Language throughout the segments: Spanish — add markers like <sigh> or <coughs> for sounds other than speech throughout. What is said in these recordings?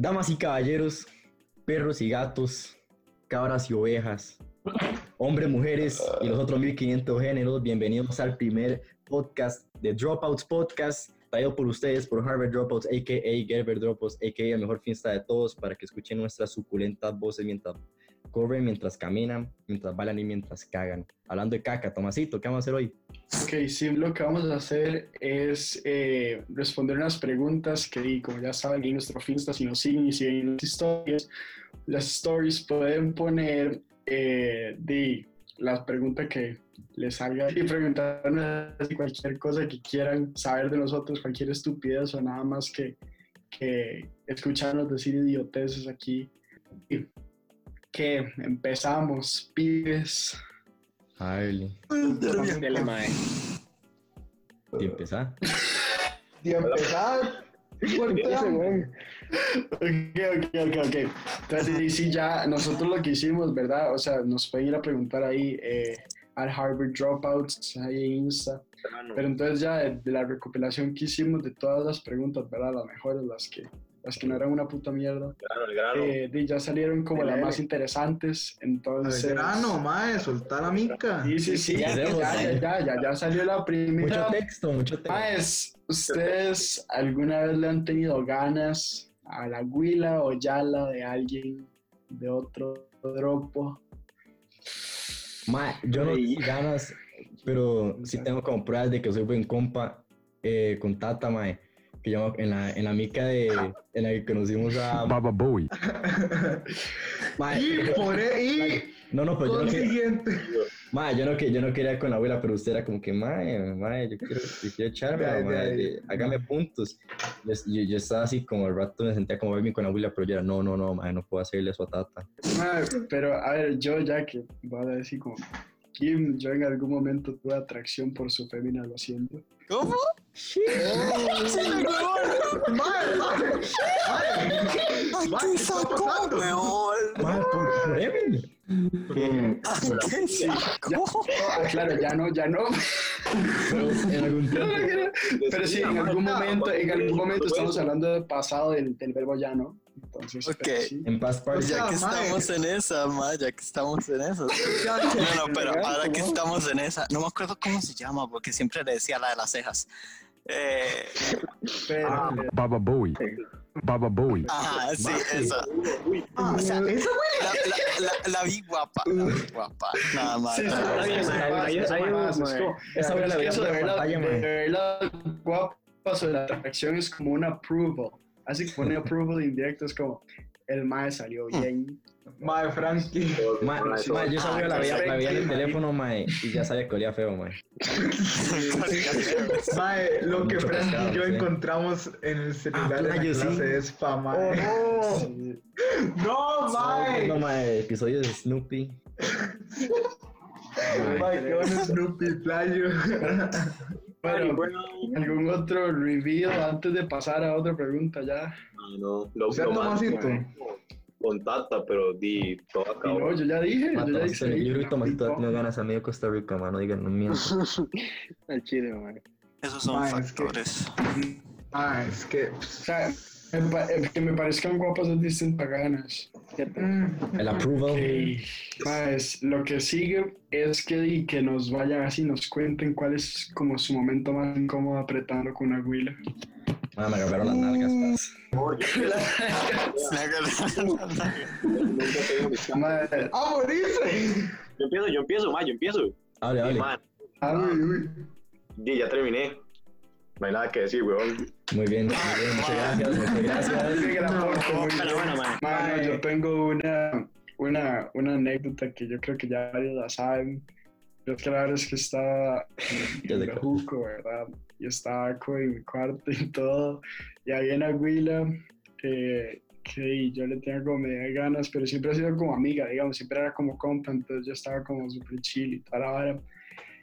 Damas y caballeros, perros y gatos, cabras y ovejas, hombres, mujeres y los otros 1500 géneros, bienvenidos al primer podcast de Dropouts Podcast, traído por ustedes por Harvard Dropouts, a.k.a. Gerber Dropouts, a.k.a. el mejor fiesta de todos, para que escuchen nuestras suculentas voces mientras corren, mientras caminan, mientras bailan y mientras cagan. Hablando de caca, Tomasito, ¿qué vamos a hacer hoy? Ok, sí, lo que vamos a hacer es eh, responder unas preguntas que, como ya saben, en nuestro Finsta, si nos siguen y siguen las historias, las stories pueden poner eh, de las preguntas que les salga y preguntarnos cualquier cosa que quieran saber de nosotros, cualquier estupidez o nada más que, que escucharnos decir idioteces aquí. Y que empezamos, pibes. Ay, Dele, mae. ¿y empezar? Y empezar. Ok, ok, ok, ok. Entonces, sí, sí, ya nosotros lo que hicimos, ¿verdad? O sea, nos pueden ir a preguntar ahí eh, al Harvard Dropouts, ahí en Insta. Pero entonces ya de, de la recopilación que hicimos de todas las preguntas, ¿verdad? Las mejores, las que, las que no eran una puta mierda. Grano, el grano. eh, de- ya salieron como las más interesantes. Entonces. Al grano, mae, soltar la mica. Sí, sí, sí. Ya, ya, ya, ya, ya salió la Mucho primera. texto, mucho texto. Maes, ¿ustedes alguna vez le han tenido ganas a la huila o yala de alguien de otro dropo? Mae, yo no tengo ganas, pero sí tengo como pruebas de que soy buen compa eh, con Tata, mae. Que yo en la, en la mica de, en la que conocimos a... <laughs> Baba Boy. <laughs> Mae, Y por e- no, no, y pero yo no, quería, consiguiente. mae, yo, no, que- yo no quería con la abuela, pero usted era como que, mae, mae, yo quiero, yo quiero echarme, ay. de- hágame puntos. Yo, yo, yo estaba así como al rato me sentía como bien con la abuela, pero yo era, no, no, no, mae, no puedo hacerle eso a Tata. Mae, pero a ver, yo ya que voy a decir como Kim, yo en algún momento tuve atracción por su fémina, lo siento. ¿Cómo? Mae, ¿qué está pasando? Mae, Ya, ah, claro, ya no, ya no. Pero en algún tiempo. <laughs> Pero sí, en algún momento, en algún momento estamos hablando del pasado del, del verbo ya no. Entonces, Ok. pero sí. En past party. Ya, Ya que estamos en esa, ma, ya que estamos en esa. <laughs> No, no, pero ahora que estamos en esa, no me acuerdo cómo se llama, porque siempre le decía la de las cejas. Eh, Pero, Baba Boy. Baba Boy. ajá, sí, esa. Ah, esa güey. La, la, la, la vi guapa, la vi guapa. Nada más. Sí, sí, nada más. sí, como- Esa la veía eso de la verla- de verla guapa sobre la atracción es como un approval. Así que un approval indirecto es como el mae salió bien. Mae, Frankie. Ma, ma, yo sabía la veía, la veía en el teléfono, mae, y ya sabía que olía feo, mae. <laughs> Mae, lo que Frankie pescado, y yo sí. encontramos en el celular Ah, en la sí. es pa, mae. Sí. No, <laughs> mae. No, mae, episodio de Snoopy. Mae, qué bueno Snoopy, playo. <laughs> Bueno, ¿algún otro review antes de pasar a otra pregunta ya? No, lo, O sea, lo más Tomasito. con Tata, pero di todo acabó. no, yo ya dije, yo ya dije. yo creo que tiene ganas a medio Costa Rica, mae, no digan, no miento. <laughs> Al chile, man. Esos son Ma, es que- factores. <laughs> Ah, es que. O sea, que me parezcan guapas es distinto a ganas. mm, El approval. Y, pues, lo que sigue es que, y que nos vayan así, nos cuenten cuál es como su momento más incómodo apretando con una huila. Mae, me agarraron las nalgas, paz. <laughs> Nunca tengo mi- Madre, ¡Ah, morirse! Yo empiezo, yo empiezo, ma, yo empiezo. Hable, hable. man, ah, uy, uy. di, ya terminé. No hay nada que decir, weón. Muy bien, muy bien, muchas gracias, muchas gracias. Qué gran aporte, muy pero bien. bueno, man. Mano, yo tengo una, una, una anécdota que yo creo que ya varios la saben. Yo es que la verdad es que estaba en el juco, ¿verdad? Yo estaba en mi cuarto y todo. Y había una huila eh, que yo le tenía como media ganas, pero siempre ha sido como amiga, digamos, siempre era como compa, entonces yo estaba como súper chill y toda la vara.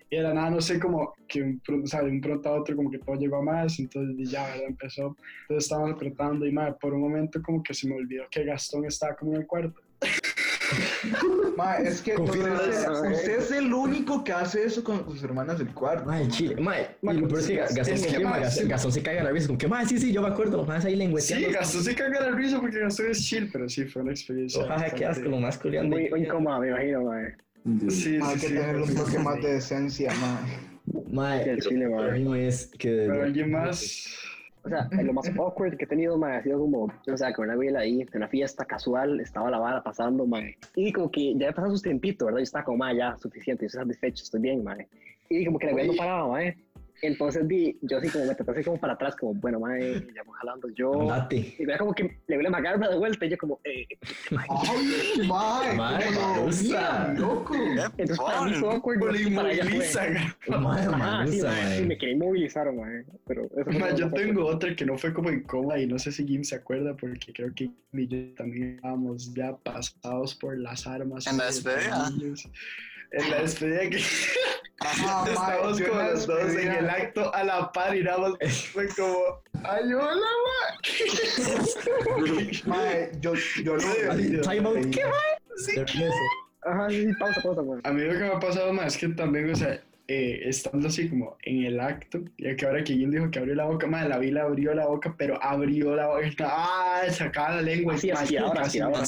Y de la nada, no sé, como que un pronto, o sea, de un pronto a otro, como que todo llegó a más, entonces ya, ¿verdad? Empezó. Entonces estábamos apretando y, madre, por un momento como que se me olvidó que Gastón estaba como en el cuarto. <laughs> Ma, es que usted, es- eso. usted es el único que hace eso con sus hermanas del cuarto. Mae, chile, mae. Y Mae, lo peor es que Gastón es que, confirma, mae, Gastón, sí. Gastón se caga la risa, como que, mae, sí, sí, yo me acuerdo, los más ahí Sí, lengüeteando. Gastón se caga la risa porque Gastón es chill, pero sí, fue una experiencia. Ojalá bastante- asco, lo más coreano. Muy, muy incómoda, me imagino, Sí, hay sí, que sí. tener un toque más de. Mae, Sí, el chile, mío es que... Pero alguien más. O sea, lo más awkward que he tenido, mae, ha sido como, o sea, con una güey ahí, en una fiesta casual, estaba la vara pasando, mae. Y como que ya había pasado su tiempito, ¿verdad? Yo estaba como, mae, ya, suficiente, yo estoy satisfecho, estoy bien, mae. Y como que la güey no paraba, mae. Entonces, di, yo así como me traté así como para atrás, como, bueno, mae, ya jalando yo. Andate. Y vea como que le vuelve a agarra de vuelta y yo como, eh, Ay, ma, Ma, como lo marusa. mira, loco. entonces para mí fue awkward. Lo y para ella fue- inmoviliza. Mae, Ajá, sí, manusa, mae, sí, mae. me quería inmovilizar, mae. Pero eso fue Ma, lo yo tengo otra que no fue como en coma y no sé si Jim se acuerda porque creo que y yo también estábamos ya pasados por las armas. ¿En la y despedida? En la despedida que Ah, <laughs> yo como los dos en el acto a la par y nada más fue como, ¡ay, hola, Ma, yo, yo time out, ¿qué, Sí. Nervioso. Ajá, sí, sí, pausa, pausa, mae. A mí lo que me ha pasado más es que también, o sea, eh, estando así como en el acto, ya que ahora que Jim dijo que abrió la boca, madre, la vila abrió la boca, pero abrió la boca, ¡ah! Sacaba la lengua Así, y así, ahora, así, ahora.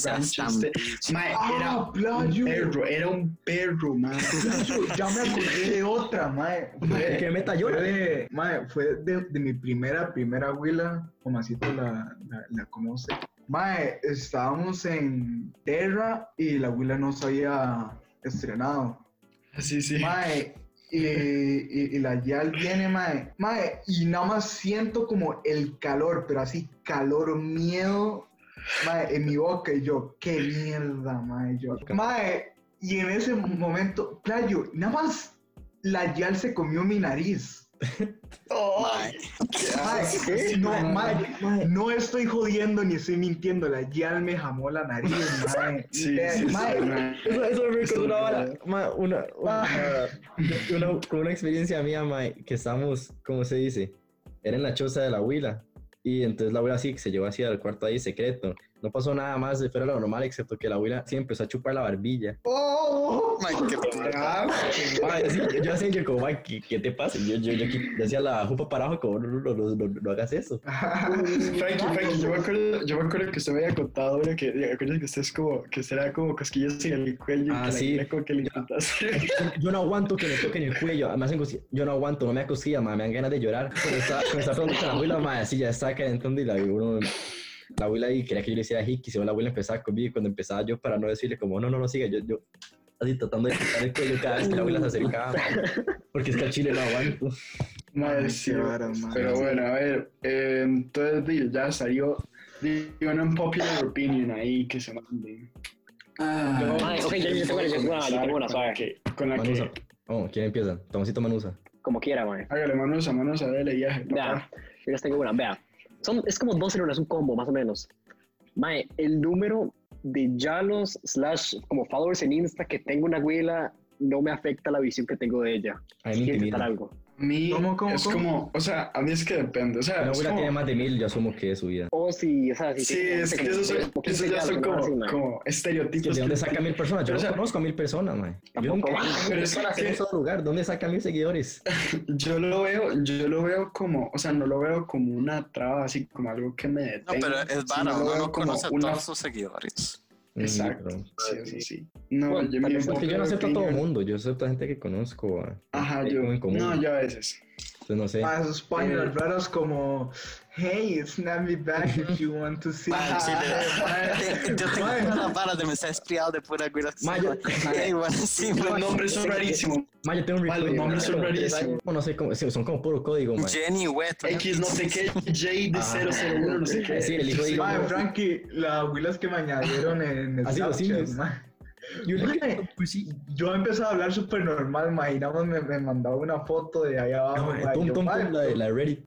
Ah, era un playo. perro, era un perro. <laughs> Playo, Ya me acordé de otra. Mae, que me meta yo. Fue de, mae, fue de, de mi primera, primera huila, como así tú la, la, la conoce. Mae, estábamos en Terra y la huila no se había estrenado. Sí, sí. Mae, y, y, y la Yal viene, mae. Mae, y nada más siento como el calor, pero así calor, miedo, mae, en mi boca. Y yo, qué mierda, mae. Yo, mae, y en ese momento, playo, nada más la Yal se comió mi nariz. No, estoy jodiendo ni estoy mintiendo. La Yal me jamó la nariz, <laughs> mae. Sí, sí, sí. Eso, eso me recordó una vara, ma, una, una, una- con una experiencia mía, que estábamos, ¿cómo se dice? Era en la choza de la abuela. Y entonces la abuela así, se llevó así al cuarto ahí secreto. No pasó nada más de fuera de lo normal, excepto que la abuela sí empezó a chupar la barbilla. ¡Oh! Mae, qué <laughs> yo, así, yo como, ma, ¿qué, qué te pasa? Yo, yo, yo, aquí- la jupa para abajo, como, no, no, no, no, no, hagas eso. <laughs> Frankie, Frankie, yo me acuerdo, yo me acuerdo que usted me había contado una que, ¿te acuerdas que usted es como, que era como cosquillas en el cuello Ah, y que sí. la como que le. <laughs> Yo no aguanto que me toquen el cuello, cosquillas. Yo no aguanto, no me da cosquillas, me dan ganas de llorar. Cuando estaba, cuando estaba hablando con la abuela, ma, así ya estaba calentando y la, uno, la abuela ahí quería que yo le hiciera hiki, si la abuela empezaba conmigo y cuando empezaba yo para no decirle como, no, no, no, siga, yo, yo así tratando de quitar el cuello cada vez que la abuela se acercaba, ma, porque es que al chile no aguanto. Madre, sí, vara, madre. Pero bueno, a ver, eh, entonces ya salió di, una unpopular opinion ahí que se mande. Ah, ok, yo- yo tengo una- yo tengo una- yo tengo una, con la que, con la Manusa. que, Oh, ¿quién empieza? Tomasito Manusa. Como quiera, mae. hágale manos a manos a darle viaje, Vea, yo les tengo una, vea. Son, es como dos en una, es un combo, más o menos. Mae, el número de yalos slash como followers en Insta que tengo una abuela no me afecta la visión que tengo de ella. Intimida. intentar algo. Mí ¿Cómo, cómo, es cómo? como, o sea, a mí es que depende, o sea, La es abuela como- tiene más de mil, yo asumo que es su vida. O si, o sea, si Sí, no es que esos 15 ya son como, como Es estereotipos. que ¿De dónde que- saca mil personas? Yo Pero, no o sea, conozco a mil personas, man. Yo nunca Pero es en que- un solo lugar. ¿Dónde saca mil seguidores? <laughs> Yo lo veo, yo lo veo como, o sea, no lo veo como una traba, así como algo que me No, detenga. pero es lo uno veo no como conoce a todos sus seguidores. Exacto. Mm, Sí, eso sí. No, Bueno, yo tal mi vez pero Es que yo no acepto a todo el mundo. Yo acepto a gente que conozco. ah, Ajá, yo. como en común. No, yo a veces. Entonces no sé. Ah, esos páginas raras como Hey, snap me back if you want to see. Chile. <laughs> Yo tengo las varas de mensajes espiados de pura güira. que se Mae, yo- llama- Ey, bueno, sí, Los nombres son rarísimos. Ma, yo tengo un los nombres son rarísimos. No sé cómo. Son como puro código, man. Jenny Wet. X no sé qué, J de Ajá. 001, no sé qué. Sí, el hijo de Elon Frankie, las huilas que me añadieron en <laughs> Snapchat, simios. mae. Y uno que- Mae. pues sí. Yo empecé a hablar súper normal, más me, me mandaba una foto de ahí abajo, No, yo, la de la Reddit.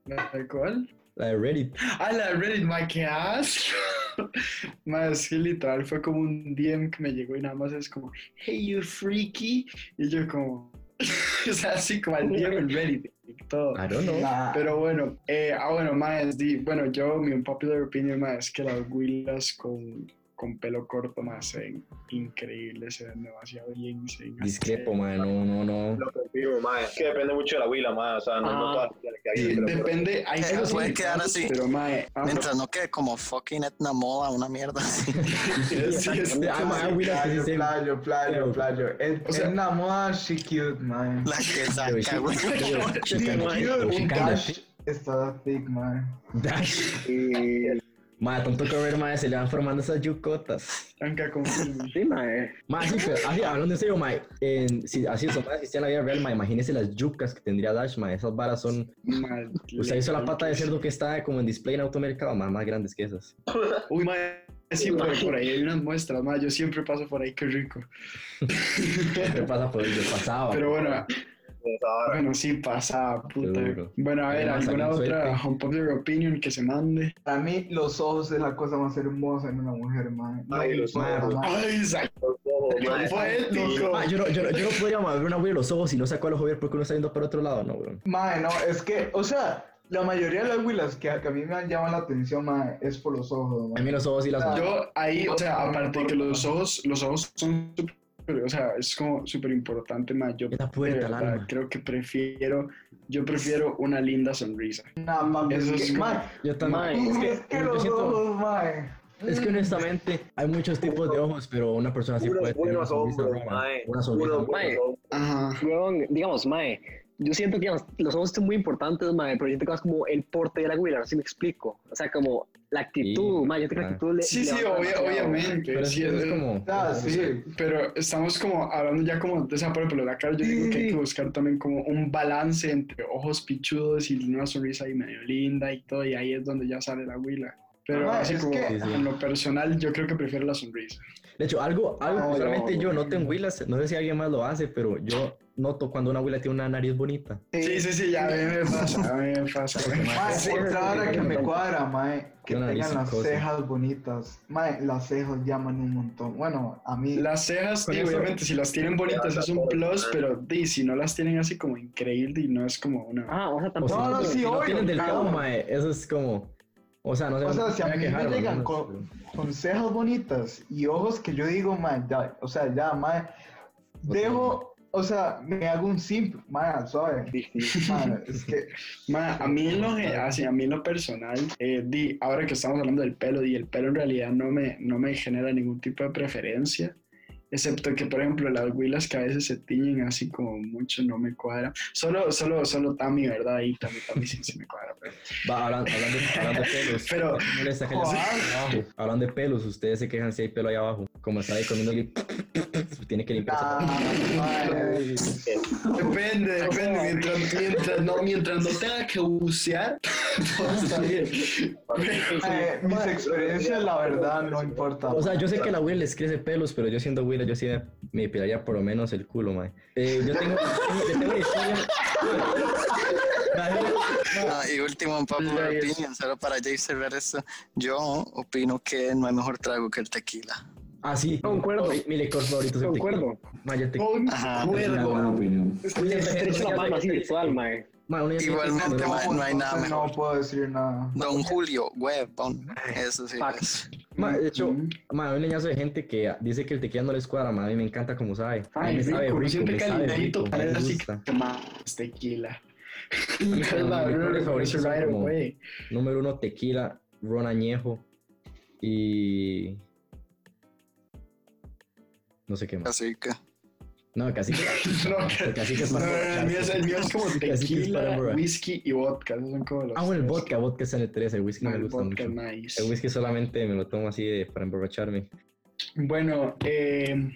¿Cuál? La de Reddit. Ah, la de Reddit, ma, qué asco. <laughs> Más que literal fue como un DM que me llegó y nada más es como, hey, you freaky. Y yo como, <laughs> o sea, así como al DM en Reddit y todo. I don't know. Pero bueno, eh, ah, bueno, más, bueno, yo, mi unpopular opinion, más, es que las huilas con, con pelo corto, más se ven increíbles, se ven demasiado bien. Se ven Discrepo, mae, no, no, no. Lo confirmo, mae. Es que depende mucho de la huila, mae. O sea, no, no Ah. todas las que hay, Sí, pero- depende, hay Eh, casos puede quedar casos, así. Pero, mae, ah, Mientras no quede como fucking Etna Moda, una mierda así. <laughs> sí, es- Ah, que sí Playo, playo, playo, playo. Una moda, she cute, man. La que saca, sí, güey. She cute, dash está thick, man. Dash. Mae, tanto que ver, mae, se le van formando esas yucotas. Tranca con <laughs> sí, mae. Mae, sí, pero así, hablando en serio, mae, en, si así son más existían en la vida real, mae, imagínese las yucas que tendría Dash, mae, esas varas son... Mal- Usted hizo la pata de cerdo que está como en display en automercado, más, más grandes que esas. <laughs> Uy, mae, sí, por, ahí hay unas muestras, mae, yo siempre paso por ahí, qué rico. <laughs> ¿Qué pasa por el de pasado? Pero bueno. Bueno, sí, pasa, puta. Seguro. Bueno, a ver, Además, ¿alguna otra suelte. unpopular opinion que se mande? Para mí, los ojos es la cosa más hermosa en una mujer, man. Ay, los ojos. Ay. Ah, yo, no, yo, no, yo no podría ver una güey los ojos y no saco el ojo ver porque uno está viendo para otro lado, no, bro. Mae, no, es que, o sea, la mayoría de las huilas que, que a mí me llaman la atención, mae, es por los ojos, A mí los ojos y las. Yo ahí, o sea, aparte de que los ojos, los ojos son súper, o sea, es como súper importante, más yo la de puerta al verdad alma. creo que prefiero, yo prefiero una linda sonrisa. Nah, papi, Eso es que, como- Yo también. Tú es que, los siento- ojos, mae. es que honestamente hay muchos tipos de ojos, pero una persona así Unos puede tener una sonrisa mae. Una sonrisa Mae. digamos, mae, yo siento que digamos, los ojos son muy importantes, mae, pero yo siento que es como el porte de la güila, no sé si me explico. O sea, como la actitud, Sí, yo creo que la actitud le. Sí, le sí, obvia- obviamente. Pero sí, es, es es- como... Ah, sí. Pero estamos como hablando ya como de esa por ejemplo, la cara, yo digo que hay que buscar también como un balance entre ojos pichudos y una sonrisa ahí medio linda y todo, y ahí es donde ya sale la huila. Pero Ajá, así es como que- Sí, sí. en lo personal, yo creo que prefiero la sonrisa. De hecho, algo, algo No, que solamente no, yo no. noto en Willas, no sé si alguien más lo hace, pero yo noto cuando una Willa tiene una nariz bonita. Sí, sí, sí, ya a mí me pasa, a mí me pasa. <laughs> Mae, Sí, otra sí, hora sí, que me cuadra, mae, que Una tengan las psicosis. cejas bonitas. Mae, las cejas llaman un montón. Bueno, a mí... Las cejas, obviamente, si las tienen bonitas es un plus, pero di, si no las tienen así como increíble y no es como una... Ah, o sea, tampoco. si No, no, sí, si no obvio, tienen claro. mae, eso es como... O sea, no sé. O sea, si a mí voy me quejar, llegan con, menos, con cejas bonitas y ojos que yo digo, mae, ya, o sea, ya, mae, dejo, o sea, me hago un simp, mae, suave. Es que, <laughs> Ma, a mí en lo, así, a mí en lo personal, eh, di, ahora que estamos hablando del pelo, di, el pelo en realidad no me, no me genera ningún tipo de preferencia, excepto que, por ejemplo, las huilas que a veces se tiñen así como mucho no me cuadra. Solo, solo, solo Tami, ¿verdad? Y Tami, Tami sí, sí me cuadra. Pero, Va, hablando, hablando, hablando de pelos. Pero-. Hablando de pelos, ustedes se quejan si hay pelo ahí abajo. Como está ahí comiendo y <coughs> tiene que limpiarse. ah, depende, depende. Mientras, mientras, no, mientras no tenga que bucear, todo <laughs> está bien. mae, mis experiencias, la verdad, no importa. O sea, yo sé que la Will les crece pelos, pero yo siendo Yo sí me, me depilaría por lo menos el culo, mae. Eh, yo tengo, <laughs> yo tengo una historia. Ah, y último, un popular Yes. opinion, solo para ya cerrar esto. Yo opino que no hay mejor trago que el tequila. Ah, sí. Concuerdo. Mi, mi licor favorito es el. Concuerdo. Ajá. Concuerdo. Le estrecho la mano así virtual, mae. Igualmente, mae, no hay nada mejor. No puedo decir nada. Don Julio, huevón. Eso sí es. mae, de hecho, mae, hay un leñazo de gente que dice que el tequila no les cuadra, mae. A mí me encanta como sabe. Ay, me sabe rico, rico, siempre me sabe calientito, rico, me parece así gusta. que más tequila. <laughs> Número uno, tequila, ron añejo y... No sé qué más. Que. No, casi que... No, que es <laughs> para no, el, mío es, el mío es como es tequila, whisky y vodka. Son como los Ah, bueno, el vodka, vodka en el 3, el whisky no me gusta vodka mucho. es nice. El whisky solamente me lo tomo así de- para emborracharme. Bueno, eh,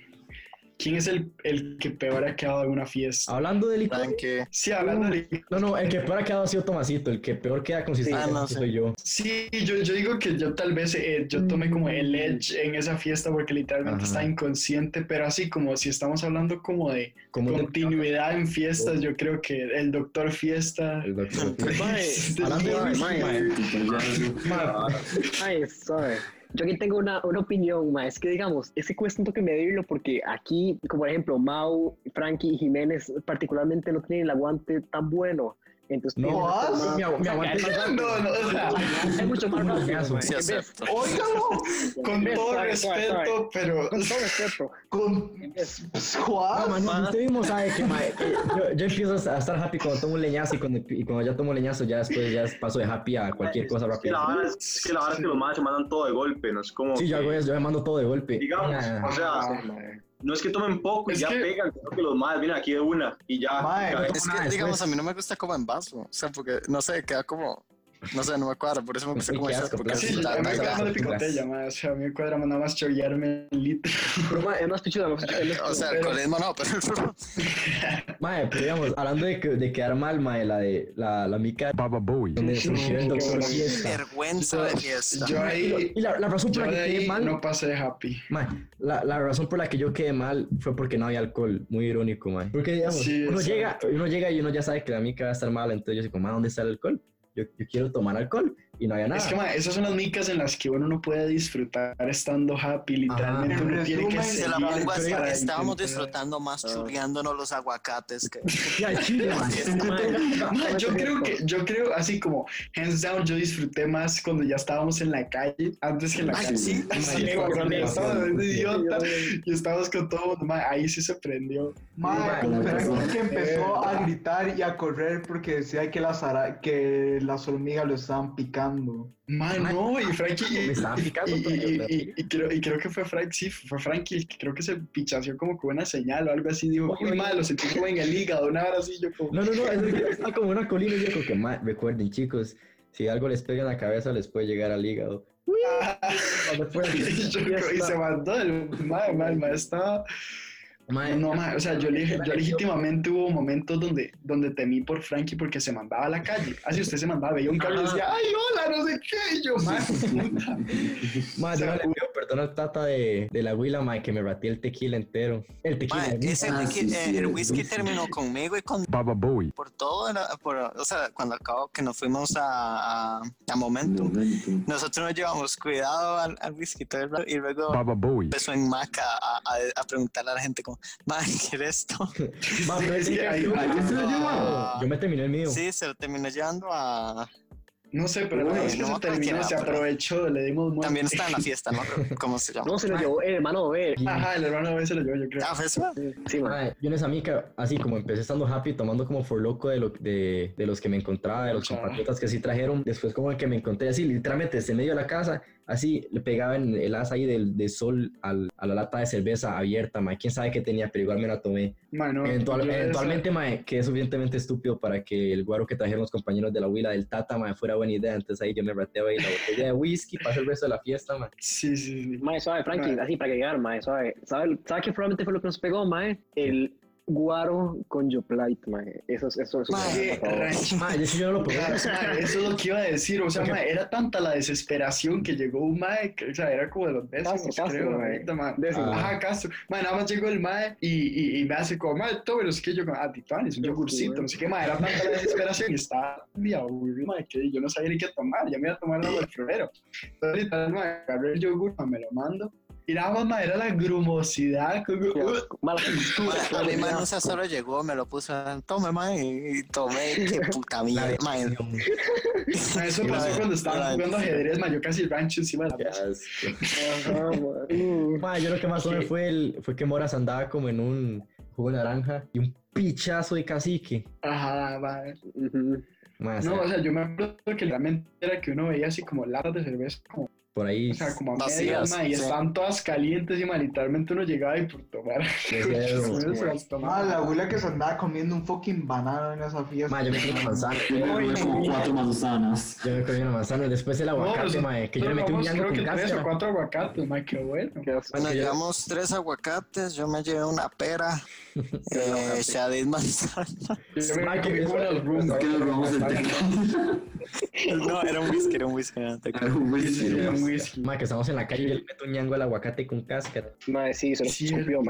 ¿quién es el, el que peor ha quedado en una fiesta? Hablando de licor... Tranque. Sí, hablando de... No, no, el que peor ha quedado ha sido Tomasito, el que peor queda consistente Ah, no, sí. soy yo. Sí, yo, yo digo que yo tal vez eh, yo tomé como el edge en esa fiesta porque literalmente Ajá. estaba inconsciente, pero así como si estamos hablando como de Como de- continuidad en fiestas, yo creo que el doctor fiesta... el doctor Phil. <laughs> Mae, Hablando de whisky, mae. Yo aquí tengo una, una opinión, ma. Es que, digamos, es que cuesta un toque medirlo porque aquí, como por ejemplo, Mau, Frankie y Jiménez particularmente no tienen el aguante tan bueno. Entonces, No, tiene ¿vas? más- Mi agu- o sea, mi que hay aguante- más rápido, No, no, o sea, es mucho más mae. Sí. Óigalo, con todo <laughs> respeto, pero Con todo respeto. con No, Juan. man, no, usted mismo sabe que, mae, yo, yo empiezo a estar happy cuando tomo un leñazo y cuando, y cuando ya tomo leñazo ya después ya paso de happy a cualquier cosa Es que la rápida. es, es que la vara es que los más se mandan todo de golpe, no es como. Sí, yo hago eso, yo me mando todo de golpe. Digamos, Ah, o sea, mae. No es que tomen poco y Es ya que- pegan, sino que los más vienen aquí de una y ya. Es que, digamos, a mí no me gusta como en vaso. O sea, porque, no sé, queda como. No sé, no me cuadra. Por eso me gusta <laughs> como qué esa. asco, Porque sí, a mí me cuadra más de picotella, mae, o sea, a mí me cuadra más nada más chollarme en litro. Pero, mae, es más pichuda, más pichuda. O sea, Pero- alcoholismo no, pero. <laughs> Mae, pero digamos, hablando de, que- de quedar mal, mae, la de la, la mica Baba Bowie. el. Vergüenza de fiesta. Yo ahí, Y la, la razón por la que quedé mal, no pasé happy. mae, la, la razón por la que yo quedé mal fue porque no había alcohol. Muy irónico, mae. Porque, digamos, Sí, uno, llega, uno llega y uno ya sabe que la mica va a estar mala, entonces yo digo, mae, ¿dónde está el alcohol? Yo, yo quiero tomar alcohol y no había nada. Es que, mae, esas son las micas en las que uno no puede disfrutar estando happy, literalmente Ajá. uno En tiene que Se la pongo así, estábamos intentar- disfrutando más churriándonos los aguacates que. <laughs> Mae, <laughs> yo creo que, yo creo, así como, hands down, yo disfruté más cuando ya estábamos en la calle, antes que en la Ay, calle. sí, sí, como idiota y estábamos con todo, mundo, mae, ahí sí se prendió. Mae, Frankie que empezó a gritar y a correr porque decía que las, ara- que las hormigas lo estaban picando. Mae, no, y Frankie, y, <laughs> Me estaban picando y, y- y- ¿verdad? y- y creo, y creo que fue Frank, sí, fue Frankie, el que creo que se pichació como con una señal o algo así, dijo, uy, oye. mae, lo sentí como en el hígado, una hora así, yo como... No, no, no, <laughs> es que está como una colina y yo como que, mae, recuerden, chicos, si algo les pega en la cabeza les puede llegar al hígado. <laughs> Después, y, yo- y se mandó el mae, el mae estaba... No, mae, o sea, yo, yo legítimamente hubo momentos donde, donde temí por Frankie porque se mandaba a la calle. Así usted se mandaba, veía un carro y decía, ay, hola, no sé qué, y yo, mae, puta. le pido perdón al tata de, de la huila, mae, que me batí el tequila entero. El tequila. Mae, el ese Ah, whisky- sí, eh, sí, el whisky dulce. terminó conmigo y con Baba Bowie. por todo, era- por, o sea, cuando acabó que nos fuimos a, a, a Momentum, Momentum. nosotros nos llevamos cuidado al, al whisky todo el rato, y luego Baba Bowie. empezó en Maca a, a, a preguntarle a la gente como, "Mae, ¿qué es esto? <laughs> Mae, pero el Sí, tequila- ahí- ahí se lo llevaron. Yo me terminé el mío. Sí, se lo terminó llevando a... No sé, pero Uy, que no se terminó, se aprovechó, le dimos muerte. También está en la fiesta, ¿no? <laughs> ¿Cómo se llama? No, se lo llevó el hermano B. Ajá, el hermano B se lo llevó, yo creo. Ah, ¿fue eso? Sí. Mae, yo en esa mica, así como empecé estando happy, tomando como for loco de, lo, de, de los que me encontraba, de los compatriotas que sí trajeron. Después como que me encontré así, literalmente, desde medio de la casa, así, le pegaban el asa ahí del, del sol al, a la lata de cerveza abierta, mae. Quién sabe qué tenía, pero igual me la tomé. Mano, Eventual- yo esa- eventualmente, mae, quedé suficientemente estúpido para que el guaro que trajeron los compañeros de la huila del Tata, mae, fuera buena idea. Entonces ahí yo me rateaba ahí la botella de whisky, pasé el resto de la fiesta, mae. Sí, sí, sí. Mae, suave, Frankie, Mae. así para llegar, mae, suave. ¿Sabe, ¿Sabe qué probablemente fue lo que nos pegó, mae? El guaro con Joplite, mae. Eso es, eso es. Mae, rancho. Mae, sí yo no lo probé. Mae, eso es lo que iba a decir, o sea, Ok. mae, era tanta la desesperación que llegó un mae, que, o sea, era como de los décimos, Castro, Castro, creo, mae. ahorita, mae. Décimo. Ajá, Castro. Mae, nada más llegó el mae y, y, y me hace como, mae, todo, pero es que yo, ah, titanes, un yogurcito, no sé qué, mae, era tanta la desesperación y estaba muy aburrido, mae, que yo no sabía ni qué tomar, ya me iba a tomar algo del florero. Entonces, literal, mae, agarré el yogur, mae, me lo mando, y nada más, era la grumosidad, uh. <laughs> Mala a mi mano o sea, solo llegó, me lo puso, tome, mae, y tomé, qué <laughs> puta mierda, mae, eso pasó cuando estaban jugando ajedrez, mae, yo casi rancho encima de la mesa. Ajá. <laughs> Uh, yo lo que más tomé fue, el, fue que Moras andaba como en un jugo de naranja y un pichazo de cacique. Ajá, ujú. Mae, No, o sea, yo me acuerdo que realmente era que uno veía así como latas de cerveza, como, por ahí. o sea, como a Vacías, medias, ma, y sí. estaban todas calientes y ma, literalmente uno llegaba y por tomar. <laughs> <laughs> Las Ah, la abuela que se andaba comiendo un fucking banano en esa fiesta. Mae, yo me comí una manzana. Yo me comí como cuatro manzanas. Yo me comí una manzana. Después el aguacate, nosotros- mae, que yo le metí un ñango creo con que tres o cáscara. cuatro aguacates, ma, qué bueno. Bueno, llevamos tres aguacates, yo me llevé una pera, <laughs> eh, Shadid manzana. Yo me Ma, que comí como los rumbos. ¿Qué nos robamos el tequila? No, era un whisky, era un whisky. no Era un whisky. Era whisky. Mae, que estamos en la calle y yo le meto un ñango al aguacate con cáscara. Mae, sí, se lo Sí, escupió.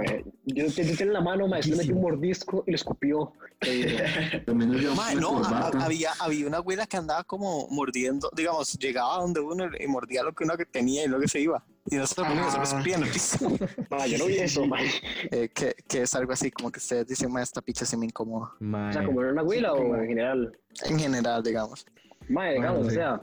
Yo te yo tenía en la mano, mae, se le metió un mordisco y <laughs> lo escupió. Eh, una no, a- había, había una abuela que andaba como mordiendo, digamos, llegaba donde uno y mordía lo que uno que tenía y luego se iba. Y nosotros Ah. pies en el piso. <laughs> Ma, yo no vi eso, ma. <laughs> Eh, que, que es algo así como que ustedes dicen, "Ma, esta picha sí me incomoda. O Mae. sea, como en una huila Sí, o en general. En general, digamos. Mae, digamos, Bueno, o sí. sea,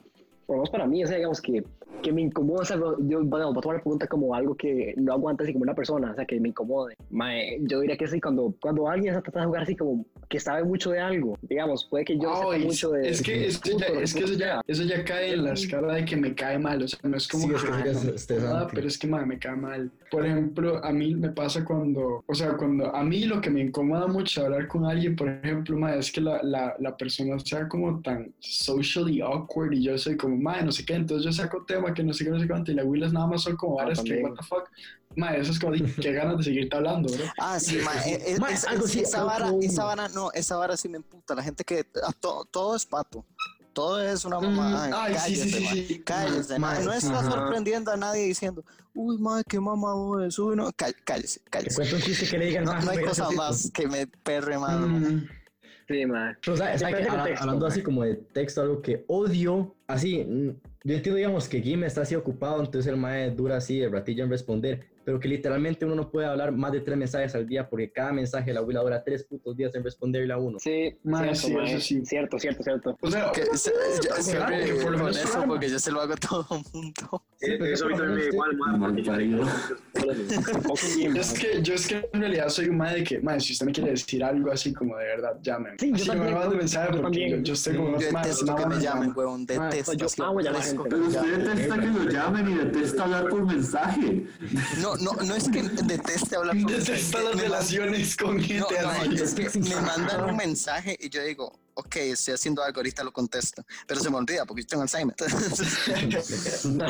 por lo menos para mí, o sea, digamos que, que me incomoda, o sea, yo bueno, voy a tomar la pregunta como algo que no aguanta así como una persona, o sea, que me incomode. Mae, yo diría que sí, cuando, cuando alguien se trata de jugar así como que sabe mucho de algo, digamos, puede que yo sepa Ay, mucho de... es que, es que, ya, es que eso, ya, eso ya cae en la escala de que me cae mal, o sea, no es como Sí, es que "Ah, eso es me estresante". incomoda, pero es que madre, me cae mal. Por ejemplo, a mí me pasa cuando, o sea, cuando a mí lo que me incomoda mucho hablar con alguien, por ejemplo, madre, es que la, la, la persona sea como tan socially awkward y yo soy como, madre, no sé qué, entonces yo saco tema que no sé qué, no sé cuánto, y las Willas nada más son como Ah, varas que, también. what the fuck. Madre, eso es como, "Di, qué ganas de seguirte hablando, bro. Ah, sí, ma, <laughs> eh, eh, Ma, es- algo es- sí, esa, algo vara, como- esa vara, no, esa vara sí me emputa. La gente que ah, to- todo es pato. Todo es una mamá. Mm, Ay, ay, sí, sí, cállese, sí, ma, sí. cállese. Ma, ma, no está ajá. sorprendiendo a nadie diciendo, uy, madre, qué mamá es. Uy, no, Cá- cállese, Te cállese. cuento un chiste que le digan, No, "Ah, no hay cosa graciosito". más que me perre, mano. Mm, Sí, mae. Pero, del Habla- contexto, hablando mae. así como de texto, algo que odio, así, mm, yo entiendo, digamos, que Jim está así ocupado, entonces el mae dura así el ratillo en responder, pero que literalmente uno no puede hablar más de tres mensajes al día porque cada mensaje la abuela dura tres putos días en responderle a uno. Sí, Mae, cierto, sí, mae. eso sí. Cierto, cierto, cierto. O sea, Que se- yo siempre que por con eso, arma. porque yo se lo hago a todo el mundo. Sí, pero Eso a mí también me da igual, porque yo <laughs> Yo es, mae. que, yo es que en realidad soy un madre de que, madre, si usted me quiere decir algo así como de verdad, llame. Sí, yo así también, me manda mensaje yo porque también. yo, yo estoy como, Yo "Madre, detesto no, que me llamen, no". weón. Detesto. yo amo llamar Pero me usted detesta que lo llamen y detesta hablar por mensaje. No, no, no es que deteste hablar por mensaje, Detesta las me relaciones con No, gente no, es que me mandan un mensaje y yo digo, ok, estoy haciendo algo, ahorita lo contesto, pero se me olvida porque yo tengo Alzheimer. Entonces, <laughs> No.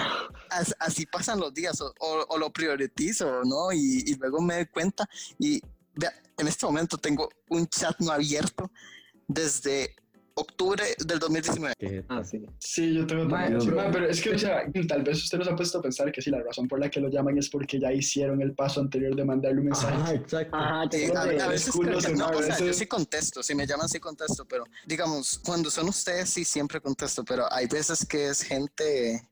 as- así pasan los días, o, o- o lo prioritizo, ¿no? Y, y luego me doy cuenta y vea, en este momento tengo un chat no abierto desde octubre del 2019. Que- Ah, sí. Sí, yo tengo también. Sí, pero- es que, o sea, <laughs> tal vez usted nos ha puesto a pensar que sí, la razón por la que lo llaman es porque ya hicieron el paso anterior de mandarle un mensaje. Ajá, exacto. Ajá, Eh, digo a, a veces culo creo que- no, o sea, yo sí contesto, si me llaman sí contesto, pero digamos, cuando son ustedes sí siempre contesto, pero hay veces que es gente,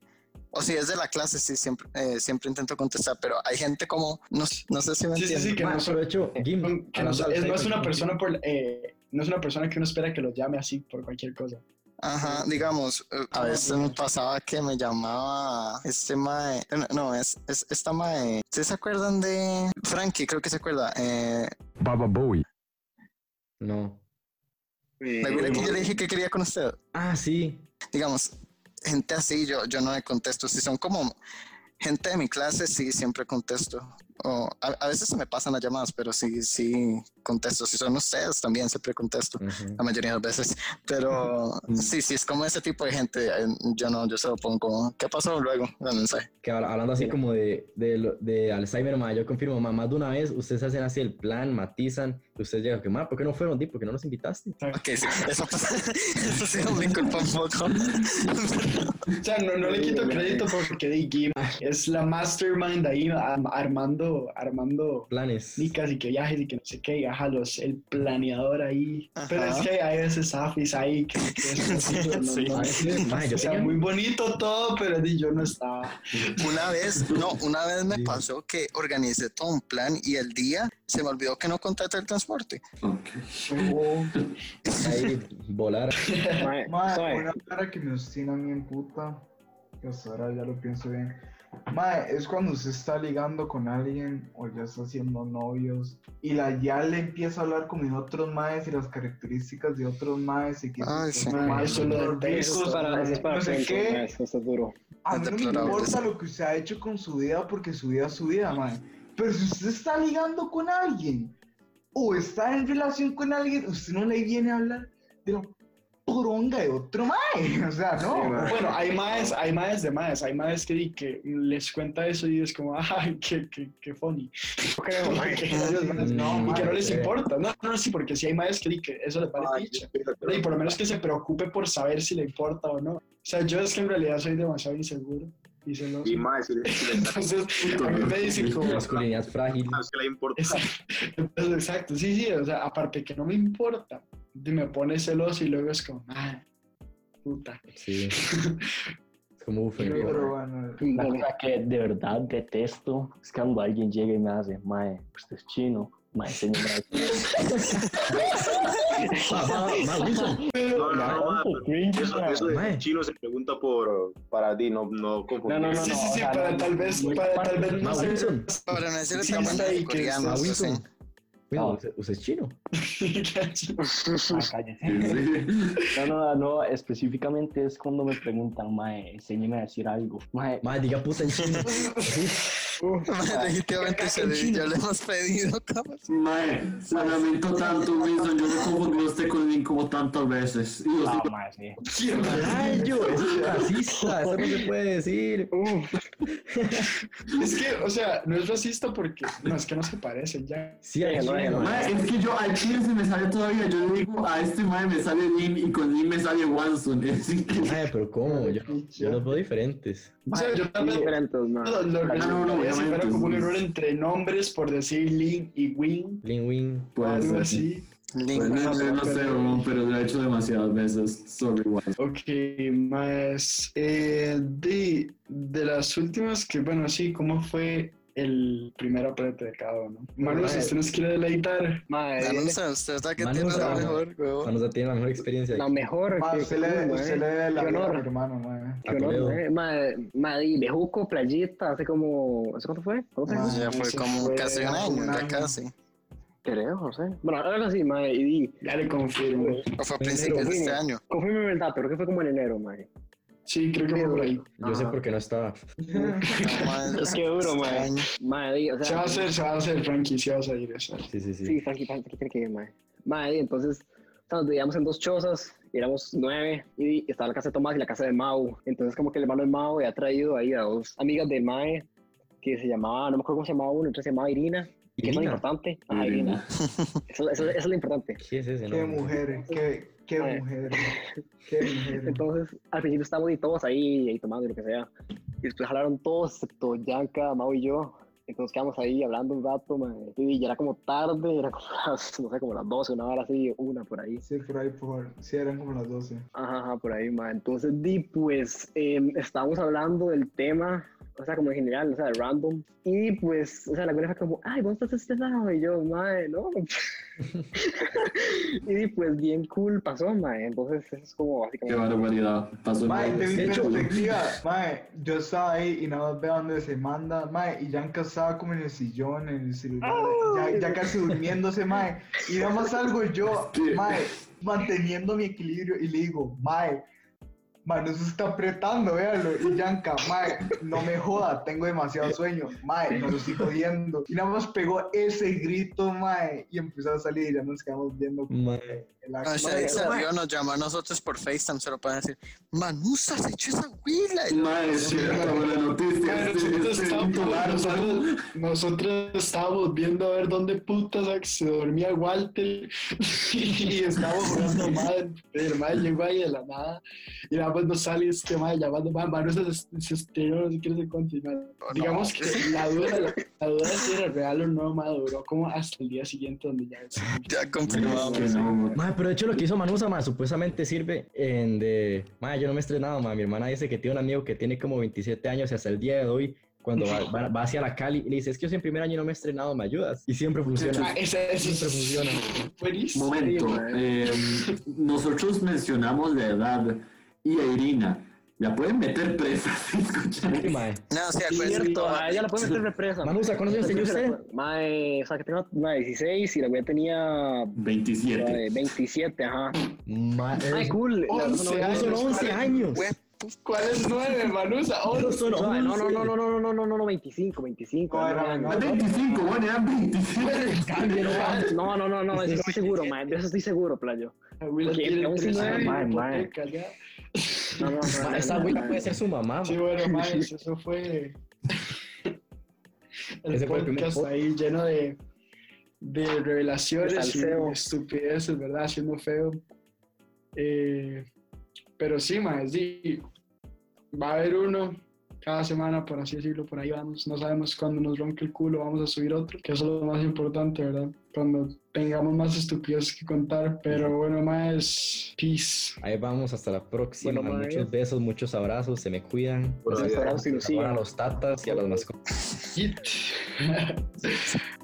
o si es de la clase sí siempre, eh, siempre intento contestar, pero hay gente como, no, sé- no sé si me Sí, sí, entienden. sí, que Ma, no hecho, Jim, que no, es, no es una persona por, eh, no es una persona que uno espera que lo llame así por cualquier cosa. Ajá, digamos, eh, a veces me pasaba que me llamaba este mae, no, no, es, es esta mae, ¿sí se acuerdan de Frankie? Creo que se acuerda, eh, Baba Bowie. No. Eh, ¿me que yo le dije que quería con usted? Ah, sí. digamos, gente así, yo, yo no le contesto. Si son como gente de mi clase, sí, siempre contesto. O a, a veces se me pasan las llamadas, pero sí, sí contesto. Si son ustedes, también siempre contesto. Ujú. La mayoría de las veces. Pero sí, sí, es como ese tipo de gente. eh, Yo no, yo se lo pongo. ¿Qué pasó luego? El mensaje. Que habla- hablando así como de, de, de Alzheimer, ma, yo confirmo, ma, más de una vez ustedes hacen así el plan, matizan, y ustedes llegan, que, ma, ¿por qué no fueron? Di, ¿Por qué no nos invitaste? Ok, sí, eso, <laughs> eso sí no me culpa un poco. O sea, no, no le quito crédito porque di es la mastermind ahí am- armando, armando Planes. nicas y que viajes y que no sé qué, y ajá, los, el planeador ahí. Pero es Ajá. que hay veces afis ahí que, que es muy bonito todo, pero di, yo no estaba. Una vez, no, una vez me Sí. pasó que organicé todo un plan y el día se me olvidó que no contraté el transporte. Ok. <laughs> ahí volar. <laughs> suave. una cara que me obstina bien puta, que hasta ahora ya lo pienso bien. Mae, es cuando usted está ligando con alguien o ya está haciendo novios y la ya le empieza a hablar con mis otros maes y las características de otros maes y que Ay, sí. maes son lo los no sé qué. mae, eso duro. A mí no me importa lo que usted ha hecho con su vida porque su vida es su vida, mae. Pero si usted está ligando con alguien o está en relación con alguien, usted no le viene a hablar de la poronga de otro mae. <laughs> O sea, no. Bueno, hay más, hay más de más, hay más que, di que les cuenta eso y es como, <laughs> ay, qué, qué, qué funny. No creo, <laughs> mae. Que ellos van- No, y que no les importa. No, no, sí, porque si hay más que, di que eso les vale picha. Y por lo menos que se preocupe por saber si le importa o no. O sea, yo es que en realidad soy demasiado inseguro y celoso. Y más, si <laughs> Entonces, a mí me dicen como... Masculinidad frágil. que le importa. Exacto, Entonces, exacto, sí, sí, o sea, aparte que no me importa, me pone celoso y luego es como, ay, puta. Sí. <laughs> como que de verdad detesto es cuando alguien llega y me hace, mae, usted es chino. Mae, señor. Chino se pregunta por para ti, no, no confundir. No, no, no, sí, sí, sí, para tal vez, para tal vez. Para no hacer tan coreano. Ah. ¿usted, usted es chino? <laughs> Ah. <laughs> No, no, no, específicamente es cuando me preguntan, mae, enséñeme a decir algo. Mae, Ma, diga puta en chino. <laughs> <laughs> Mae, Definitivamente se le, ya le hemos pedido, cabrón. Mae, lamento tanto, Wilson. Yo me confundí usted con Link como tantas veces. Y ah, sí- mae, sí. Rayo, <laughs> es racista, eso no se puede decir. <laughs> Es que, o sea, no es racista porque, no, es que no se parecen ya. Sí, hay ma. Mae, es que yo al chile se me sale todavía. Yo le digo a este mae me sale Lin y con Lin me sale Wanson. Es increíble. Ay, pero ¿cómo? Yo, yo los veo diferentes. O sea, yo son tal vez diferentes, mae. lo, lo no, no, resultaría si fuera obviamente, como un error entre nombres por decir Lin y Win Lin Wing. o Puede algo ser. así. Link. Pues, no, sé, no sé, pero lo he hecho demasiadas veces. Sorry, Wanson. Ok, más eh, de, de las últimas que, bueno, sí, ¿cómo fue el primer aprete de cada uno. Manu, si usted nos quiere deleitar. Madre. Usted está que tiene la mejor, weón. Manuza tiene la mejor experiencia. La mejor. Madre, usted le dé la honor, hermano, madre. Qué honor, eh, madre. Madre, de Playita, hace como... ¿Hace cuánto fue? Ya fue como casi un año, ya casi. Creo, José. Bueno, ahora sí, madre, y... Ya le confirmo. O fue a principios de este año. Confírmeme el dato, creo que fue como en enero, madre. Sí, creo que fue por ahí. Yo sé por qué no estaba. No, Es que duro. Mae, di, o sea, Se va a hacer, se va a hacer, Frankie, se va a salir eso. Sí, sí, sí. Sí, Frankie, Frankie tiene que ir. Mae, y entonces, o sea, nos dividíamos en dos chozas, y éramos nueve, y estaba la casa de Tomás y la casa de Mau. Entonces, como que el hermano de Mau había traído ahí a dos amigas de Mae, que se llamaba, no me acuerdo cómo se llamaba uno, entonces se llamaba Irina, que es lo Irina. importante. Ajá, Irina. Eso, eso- eso es lo importante. ¿Qué es ese? Qué no? mujeres, qué, qué Mae. mujeres, <laughs> qué mujeres. Entonces, al principio estábamos y todos ahí, ahí tomando y lo que sea. Y después jalaron todos, excepto Yanka, Mau y yo. Entonces quedamos ahí hablando un rato, mae. y ya era como tarde, era como <laughs> las, no sé, como las 12, una hora así, una por ahí. Sí, por ahí, por, sí, eran como las 12. Ajá, ajá, por ahí, mae. Entonces, di, pues, em, estábamos hablando del tema, o sea, como en general, o sea, random. Y pues, o sea, la güey fue como, ay, ¿dónde estás este lado? Y yo, mae, no. <laughs> y di, pues, bien cool pasó, mae. Entonces, eso es como Qué básicamente. barbaridad. Pasó Mae, de de hecho- perspectiva, mae, yo estaba ahí y nada más veo dónde se manda, mae, y Yanka estaba como en el sillón, en el celular, ya, ya casi durmiéndose, mae, y nada más salgo yo, mae, manteniendo mi equilibrio y le digo, mae, mae, no se está apretando, véanlo, y Yanka, mae, no me joda, tengo demasiado sueño, mae, no lo estoy jodiendo, y nada más pegó ese grito, mae, y empezó a salir. Y ya nos quedamos viendo. Salió, nos llamó a nosotros por FaceTime solo para decir, Manusa, se echó esa huila. Mae, Este, nosotros, estábamos, viendo a ver dónde putas se dormía Walter <laughs> y estábamos jugando <laughs> madre. El madre llegó ahí de la nada y nada más nos sale este madre llamando madre, Manu se, se estiró, no sé qué se continuar. Oh, no. Digamos que <laughs> la duda, la, la duda si era real o no, madre, duró como hasta el día siguiente donde ya Ya confirmado. No, pero de hecho lo que hizo Manusa, mae, supuestamente sirve en de... Mae, yo no me he estrenado, mae. Mi hermana dice que tiene un amigo que tiene como 27 años y hasta el día de hoy, cuando va, va- va hacia la Cali, le dice, es que yo soy en primer año y no me he estrenado, ¿me ayudas? Y siempre funciona. Ah, Siempre funciona. Buenísimo. Momento, eh, nosotros mencionamos la edad y a Irina. La pueden meter presa si escuchan Sí, eso. mae. No, sí, acuérdense Cierto, todo. a ella la pueden meter represa. Manusa, ¿cuántos años tenía usted? Mae, o sea, que tengo mae, 16 y la güey tenía 27. mae, 27, ajá. Mae, Ay, cool. La- Once no, Esos son años, 11 mae. años. ¿Cuál es nueve, Manusa? Esos son no, 11. no, no, no, no, no, no, no, no, no, no, 25, 25. No, no, no, Ah, 25, bueno, eran 27. No, no, no, no, eso estoy seguro, mae, de eso estoy seguro, playo. Porque quiere aún tres sin años nueve, de mae, hipoteca, ya. No, no, no, <laughs> Mae, no, esa abuela puede ser su mamá, Sí, bueno, maes, <laughs> eso fue el Ese fue el primer podcast ahí lleno de, de revelaciones De y estupideces, ¿verdad? Haciendo feo. Eh, pero sí, más, sí, va a haber uno cada semana, por así decirlo, por ahí vamos. No sabemos cuándo nos ronque el culo, vamos a subir otro, que eso es lo más importante, ¿verdad? Cuando tengamos más estupideces que contar. Pero bueno, más peace. Ahí vamos, hasta la próxima. Bueno, muchos besos, muchos abrazos, se me cuidan. Bueno, a los tatas y a las mascotas. <laughs>